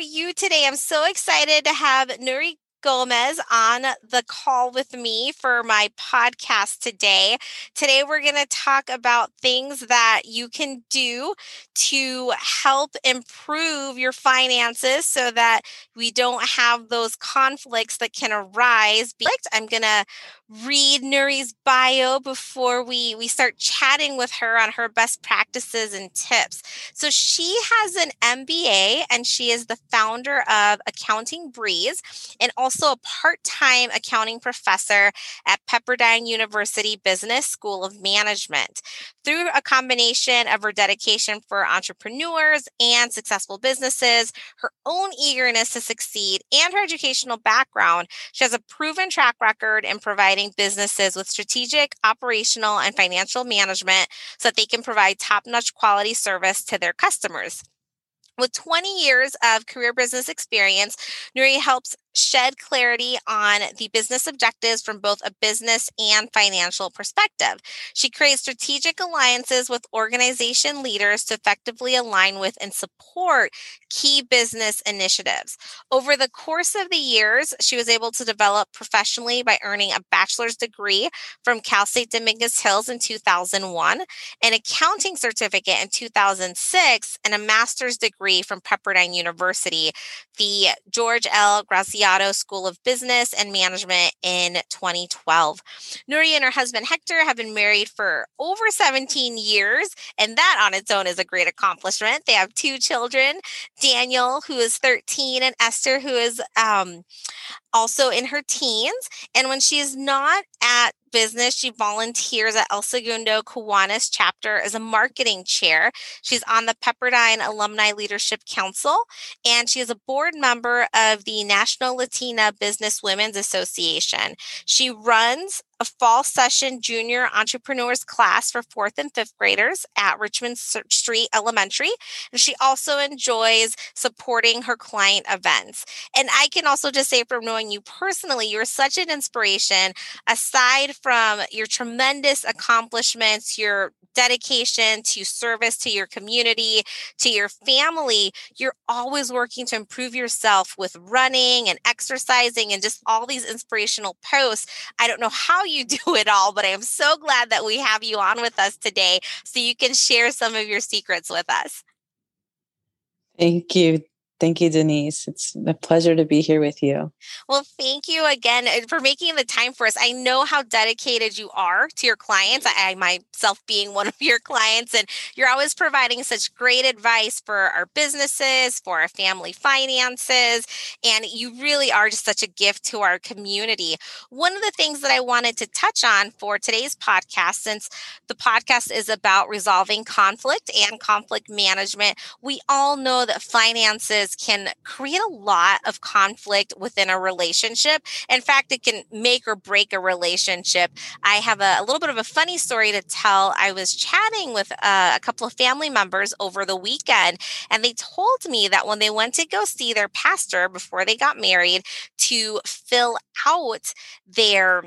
you today? I'm so excited to have Nuri Gomez on the call with me for my podcast today. Today, we're going to talk about things that you can do to help improve your finances so that we don't have those conflicts that can arise. I'm going to read Nuri's bio before we, we start chatting with her on her best practices and tips. So, she has an MBA and she is the founder of Accounting Breeze and also also a part time accounting professor at Pepperdine University Business School of Management. Through a combination of her dedication for entrepreneurs and successful businesses, her own eagerness to succeed, and her educational background, she has a proven track record in providing businesses with strategic, operational, and financial management so that they can provide top notch quality service to their customers. With 20 years of career business experience, Nuri helps shed clarity on the business objectives from both a business and financial perspective. She creates strategic alliances with organization leaders to effectively align with and support key business initiatives. Over the course of the years, she was able to develop professionally by earning a bachelor's degree from Cal State Dominguez Hills in 2001, an accounting certificate in 2006, and a master's degree from Pepperdine University, the George L. Graziadio School of Business and Management in 2012. Nuri and her husband Hector have been married for over 17 years, and that on its own is a great accomplishment. They have two children Daniel, who is 13, and Esther, who is um, also in her teens. And when she is not at business, she volunteers at El Segundo Kiwanis chapter as a marketing chair. She's on the Pepperdine Alumni Leadership Council, and she is a board member of the National Latina Business Women's Association. She runs a fall session junior entrepreneurs class for fourth and fifth graders at Richmond Street Elementary. And she also enjoys supporting her client events. And I can also just say from knowing you personally, you're such an inspiration. Aside from your tremendous accomplishments, your dedication to service to your community, to your family, you're always working to improve yourself with running and exercising and just all these inspirational posts. I don't know how you do it all, but I am so glad that we have you on with us today so you can share some of your secrets with us. Thank you. Thank you, Denise. It's a pleasure to be here with you. Well, thank you again uh, for making the time for us. I know how dedicated you are to your clients. I, myself being one of your clients, and you're always providing such great advice for our businesses, for our family finances, and you really are just such a gift to our community. One of the things that I wanted to touch on for today's podcast, since the podcast is about resolving conflict and conflict management, we all know that finances can create a lot of conflict within a relationship. In fact, it can make or break a relationship. I have a, a little bit of a funny story to tell. I was chatting with uh, a couple of family members over the weekend, and they told me that when they went to go see their pastor before they got married to fill out their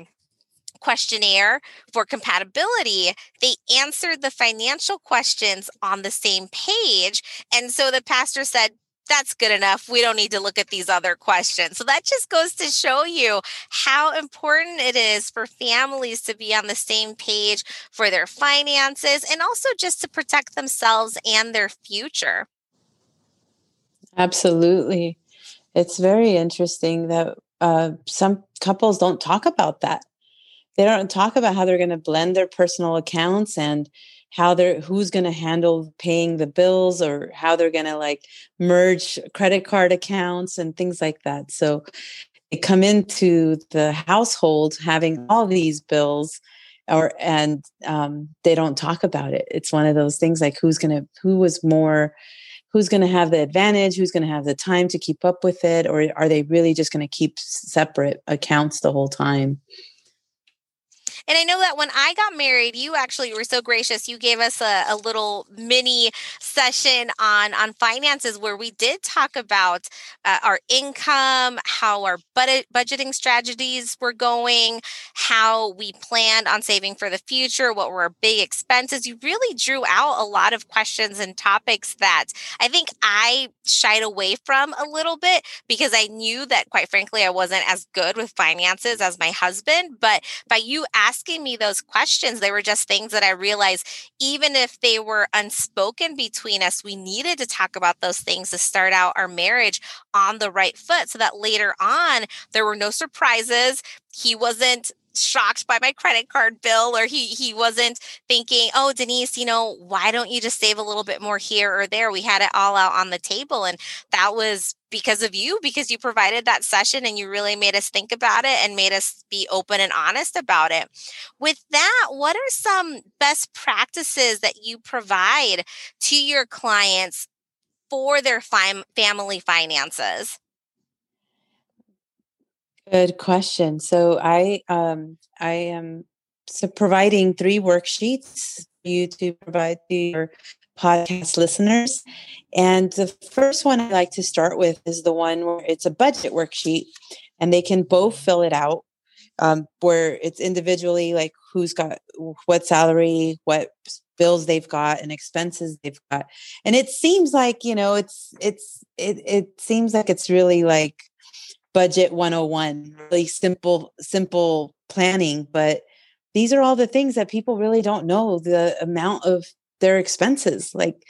questionnaire for compatibility, they answered the financial questions on the same page. And so the pastor said, that's good enough. We don't need to look at these other questions. So that just goes to show you how important it is for families to be on the same page for their finances and also just to protect themselves and their future. Absolutely. It's very interesting that uh, some couples don't talk about that. They don't talk about how they're going to blend their personal accounts and how they're who's going to handle paying the bills or how they're going to like merge credit card accounts and things like that. So they come into the household having all these bills or and um, they don't talk about it. It's one of those things like who's going to who was more who's going to have the advantage who's going to have the time to keep up with it or are they really just going to keep separate accounts the whole time And I know that when I got married, you actually were so gracious. You gave us a, a little mini session on on finances where we did talk about uh, our income, how our budget budgeting strategies were going, how we planned on saving for the future, what were our big expenses. You really drew out a lot of questions and topics that I think I shied away from a little bit because I knew that quite frankly I wasn't as good with finances as my husband, but by you asking me those questions, they were just things that I realized, even if they were unspoken between us, we needed to talk about those things to start out our marriage on the right foot so that later on there were no surprises. He wasn't shocked by my credit card bill or he he wasn't thinking oh denise you know why don't you just save a little bit more here or there? We had it all out on the table and that was because of you because you provided that session and you really made us think about it and made us be open and honest about it. With that what are some best practices that you provide to your clients for their fam- family finances Good question. So I um I am so providing three worksheets for you to provide to your podcast listeners. And the first one I like to start with is the one where it's a budget worksheet and they can both fill it out um, where it's individually like who's got what salary, what bills they've got and expenses they've got. And it seems like, you know, it's it's it it seems like it's really like budget 101 really simple simple planning but these are all the things that people really don't know the amount of their expenses like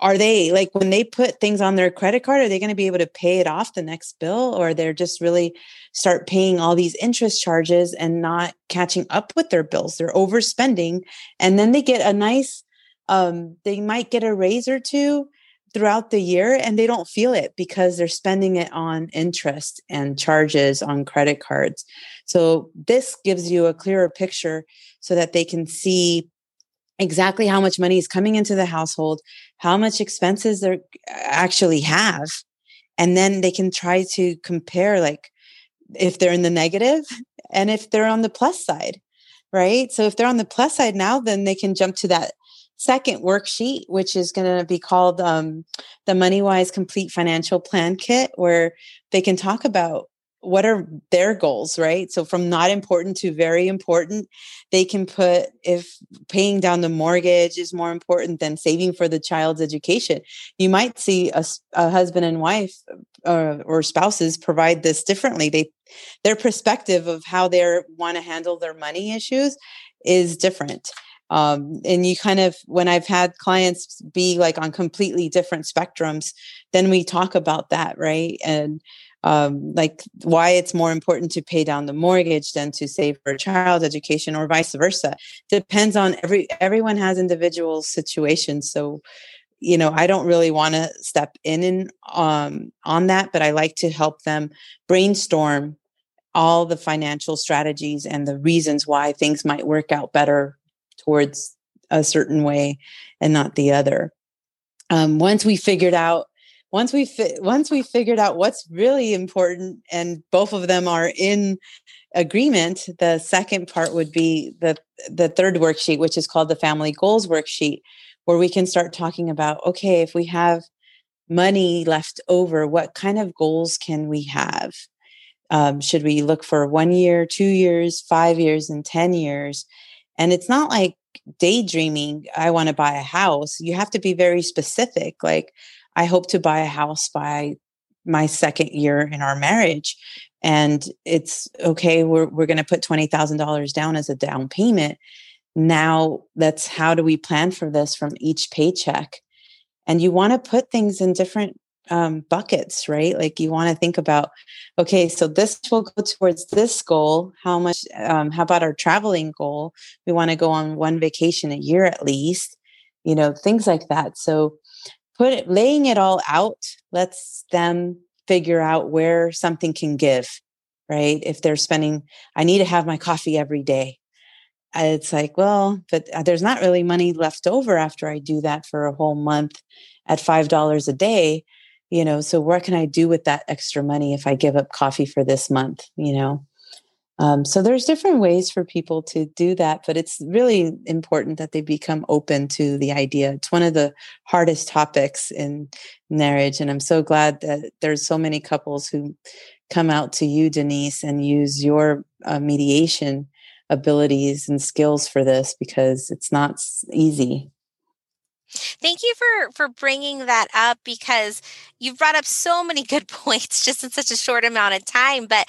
are they like when they put things on their credit card are they going to be able to pay it off the next bill or they're just really start paying all these interest charges and not catching up with their bills? They're overspending and then they get a nice um they might get a raise or two throughout the year and they don't feel it because they're spending it on interest and charges on credit cards. So this gives you a clearer picture so that they can see exactly how much money is coming into the household, how much expenses they actually have, and then they can try to compare like if they're in the negative and if they're on the plus side, right? So if they're on the plus side now, then they can jump to that second worksheet, which is going to be called um, the MoneyWise Complete Financial Plan Kit, where they can talk about what are their goals, right? So from not important to very important, they can put if paying down the mortgage is more important than saving for the child's education. You might see a, a husband and wife uh, or spouses provide this differently. They their perspective of how they want to handle their money issues is different um, and you kind of when i've had clients be like on completely different spectrums then we talk about that right? And um, like why it's more important to pay down the mortgage than to save for a child education or vice versa. Depends on every everyone has individual situations. So you know i don't really want to step in and um, on that but i like to help them brainstorm all the financial strategies and the reasons why things might work out better towards a certain way and not the other. Um, once we figured out, once we fi- once we figured out what's really important, and both of them are in agreement, the second part would be the the third worksheet, which is called the family goals worksheet, where we can start talking about okay, if we have money left over, what kind of goals can we have? Um, should we look for one year, two years, five years, and 10 years? And it's not like daydreaming, I want to buy a house. You have to be very specific. Like, I hope to buy a house by my second year in our marriage. And it's okay, we're, we're going to put $20,000 down as a down payment. Now, that's how do we plan for this from each paycheck? And you want to put things in different um, buckets, right? Like you want to think about, okay, so this will go towards this goal. How much? Um, how about our traveling goal? We want to go on one vacation a year at least. You know, things like that. So, put it, laying it all out lets them figure out where something can give, right? If they're spending, I need to have my coffee every day. It's like, well, but uh, there's not really money left over after I do that for a whole month at $5 a day you know so what can i do with that extra money if i give up coffee for this month you know um, so there's different ways for people to do that, but it's really important that they become open to the idea. It's one of the hardest topics in marriage, and I'm so glad that there's so many couples who come out to you, Denise, and use your uh, mediation abilities and skills for this because it's not easy. Thank you for for bringing that up because you've brought up so many good points just in such a short amount of time, but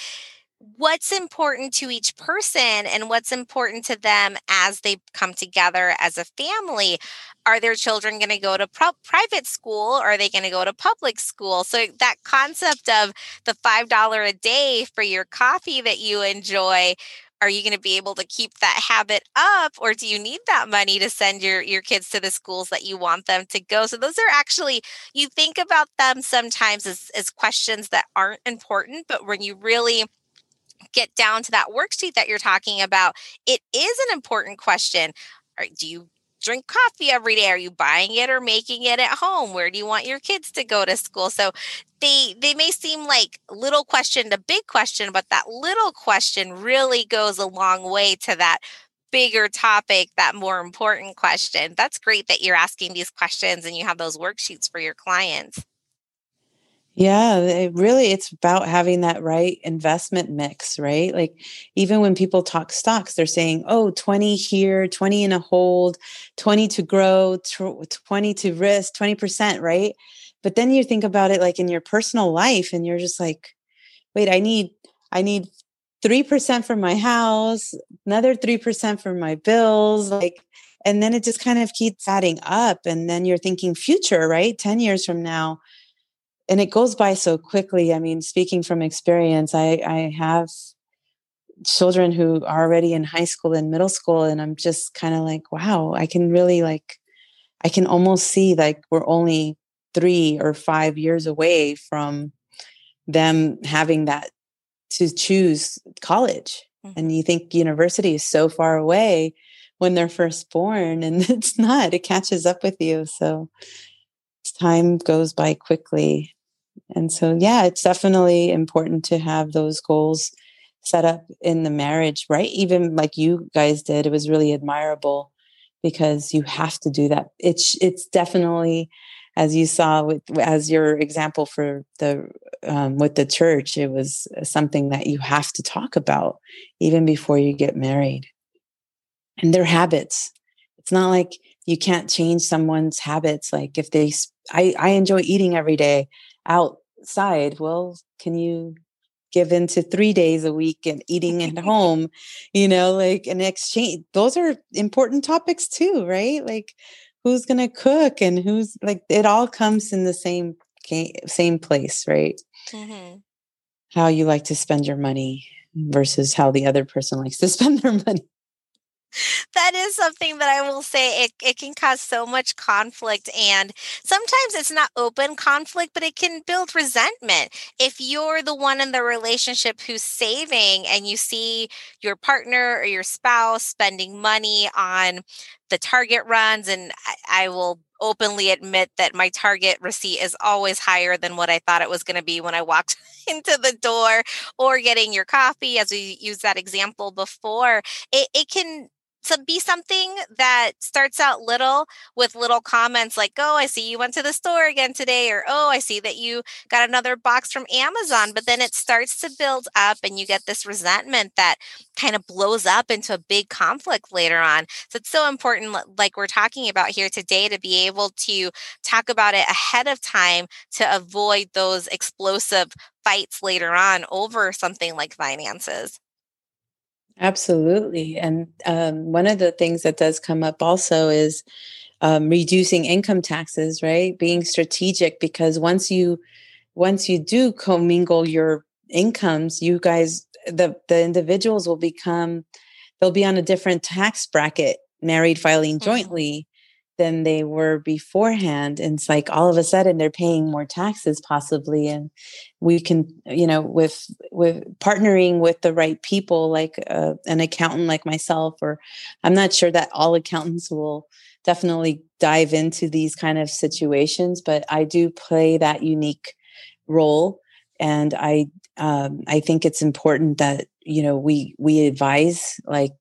what's important to each person and what's important to them as they come together as a family. Are their children going to go to pro- private school or are they going to go to public school? So, that concept of the $5 a day for your coffee that you enjoy. Are you going to be able to keep that habit up or do you need that money to send your your kids to the schools that you want them to go? So those are actually you think about them sometimes as as questions that aren't important, but when you really get down to that worksheet that you're talking about, it is an important question. do you drink coffee every day? Are you buying it or making it at home? Where do you want your kids to go to school? So they they may seem like little question to big question, but that little question really goes a long way to that bigger topic, that more important question. That's great that you're asking these questions and you have those worksheets for your clients. Yeah, it really it's about having that right investment mix, right? Like even when people talk stocks, they're saying, "Oh, 20 here, 20 in a hold, 20 to grow, 20 to risk, 20%, right?" But then you think about it like in your personal life and you're just like, "Wait, I need I need 3% for my house, another 3% for my bills, like and then it just kind of keeps adding up and then you're thinking future, right? 10 years from now, and it goes by so quickly. I mean, speaking from experience, I, I have children who are already in high school and middle school, and I'm just kind of like, wow, I can really like, I can almost see like we're only three or five years away from them having that to choose college. Mm-hmm. And you think university is so far away when they're first born, and it's not, it catches up with you. So time goes by quickly and so, yeah, it's definitely important to have those goals set up in the marriage, right? Even like you guys did, it was really admirable because you have to do that. It's it's definitely, as you saw with as your example for the um, with the church, it was something that you have to talk about even before you get married, and their habits. It's not like you can't change someone's habits. Like if they, I I enjoy eating every day outside. Well, can you give into three days a week and eating at home? You know, like an exchange. Those are important topics too, right? Like who's going to cook and who's like it all comes in the same same place, right? Mm-hmm. How you like to spend your money versus how the other person likes to spend their money that is something that I will say it, it can cause so much conflict. And sometimes it's not open conflict, but it can build resentment. If you're the one in the relationship who's saving and you see your partner or your spouse spending money on the target runs, and I, I will openly admit that my target receipt is always higher than what I thought it was going to be when I walked into the door or getting your coffee, as we used that example before. It, it can to be something that starts out little with little comments like, oh, I see you went to the store again today, or oh, I see that you got another box from Amazon. But then it starts to build up and you get this resentment that kind of blows up into a big conflict later on. So it's so important, like we're talking about here today, to be able to talk about it ahead of time to avoid those explosive fights later on over something like finances. Absolutely. And um, one of the things that does come up also is um, reducing income taxes, right? Being strategic because once you once you do commingle your incomes, you guys the the individuals will become they'll be on a different tax bracket, married filing mm-hmm. jointly than they were beforehand and it's like all of a sudden they're paying more taxes possibly and we can you know with with partnering with the right people like uh, an accountant like myself or i'm not sure that all accountants will definitely dive into these kind of situations but i do play that unique role and I um, I think it's important that you know we we advise like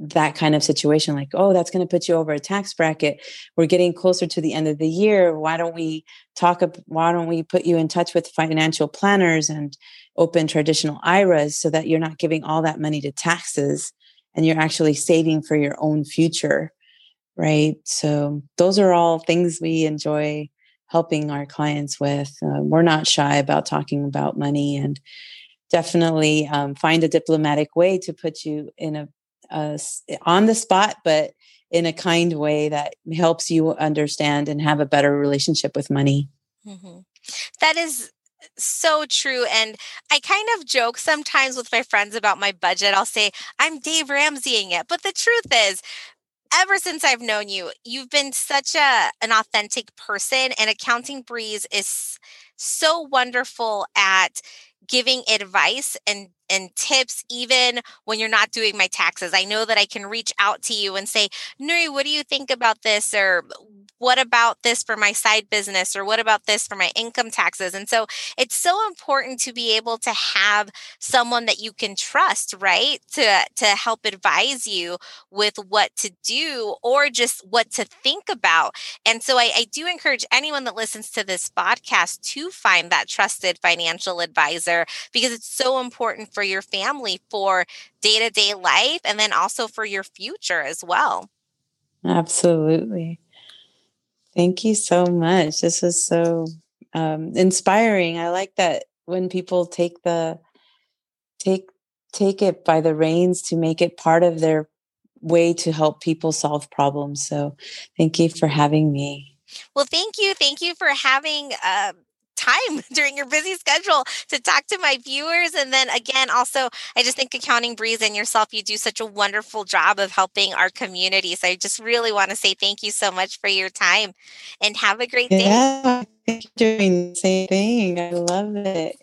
that kind of situation like oh that's going to put you over a tax bracket. We're getting closer to the end of the year. Why don't we talk why don't we put you in touch with financial planners and open traditional iras so that you're not giving all that money to taxes and you're actually saving for your own future right? So those are all things we enjoy helping our clients with. Uh, we're not shy about talking about money and definitely um, find a diplomatic way to put you in a uh, on the spot, but in a kind way that helps you understand and have a better relationship with money. Mm-hmm. That is so true. And I kind of joke sometimes with my friends about my budget. I'll say, I'm Dave Ramseying it. But the truth is, ever since I've known you, you've been such a an authentic person and accounting breeze is so wonderful at giving advice and and tips even when you're not doing my taxes. I know that I can reach out to you and say, Nuri, what do you think about this? Or what about this for my side business or what about this for my income taxes? And so it's so important to be able to have someone that you can trust right? To to help advise you with what to do or just what to think about. And so I, I do encourage anyone that listens to this podcast to find that trusted financial advisor because it's so important for your family for day-to-day life and then also for your future as well. Absolutely Thank you so much. This is so um, inspiring. I like that when people take the take take it by the reins to make it part of their way to help people solve problems. So, thank you for having me. Well, thank you. Thank you for having uh, time during your busy schedule to talk to my viewers. And then again, also, I just think Accounting Breeze and yourself, you do such a wonderful job of helping our community. So I just really want to say thank you so much for your time and have a great day. Yeah, doing the same thing. I love it.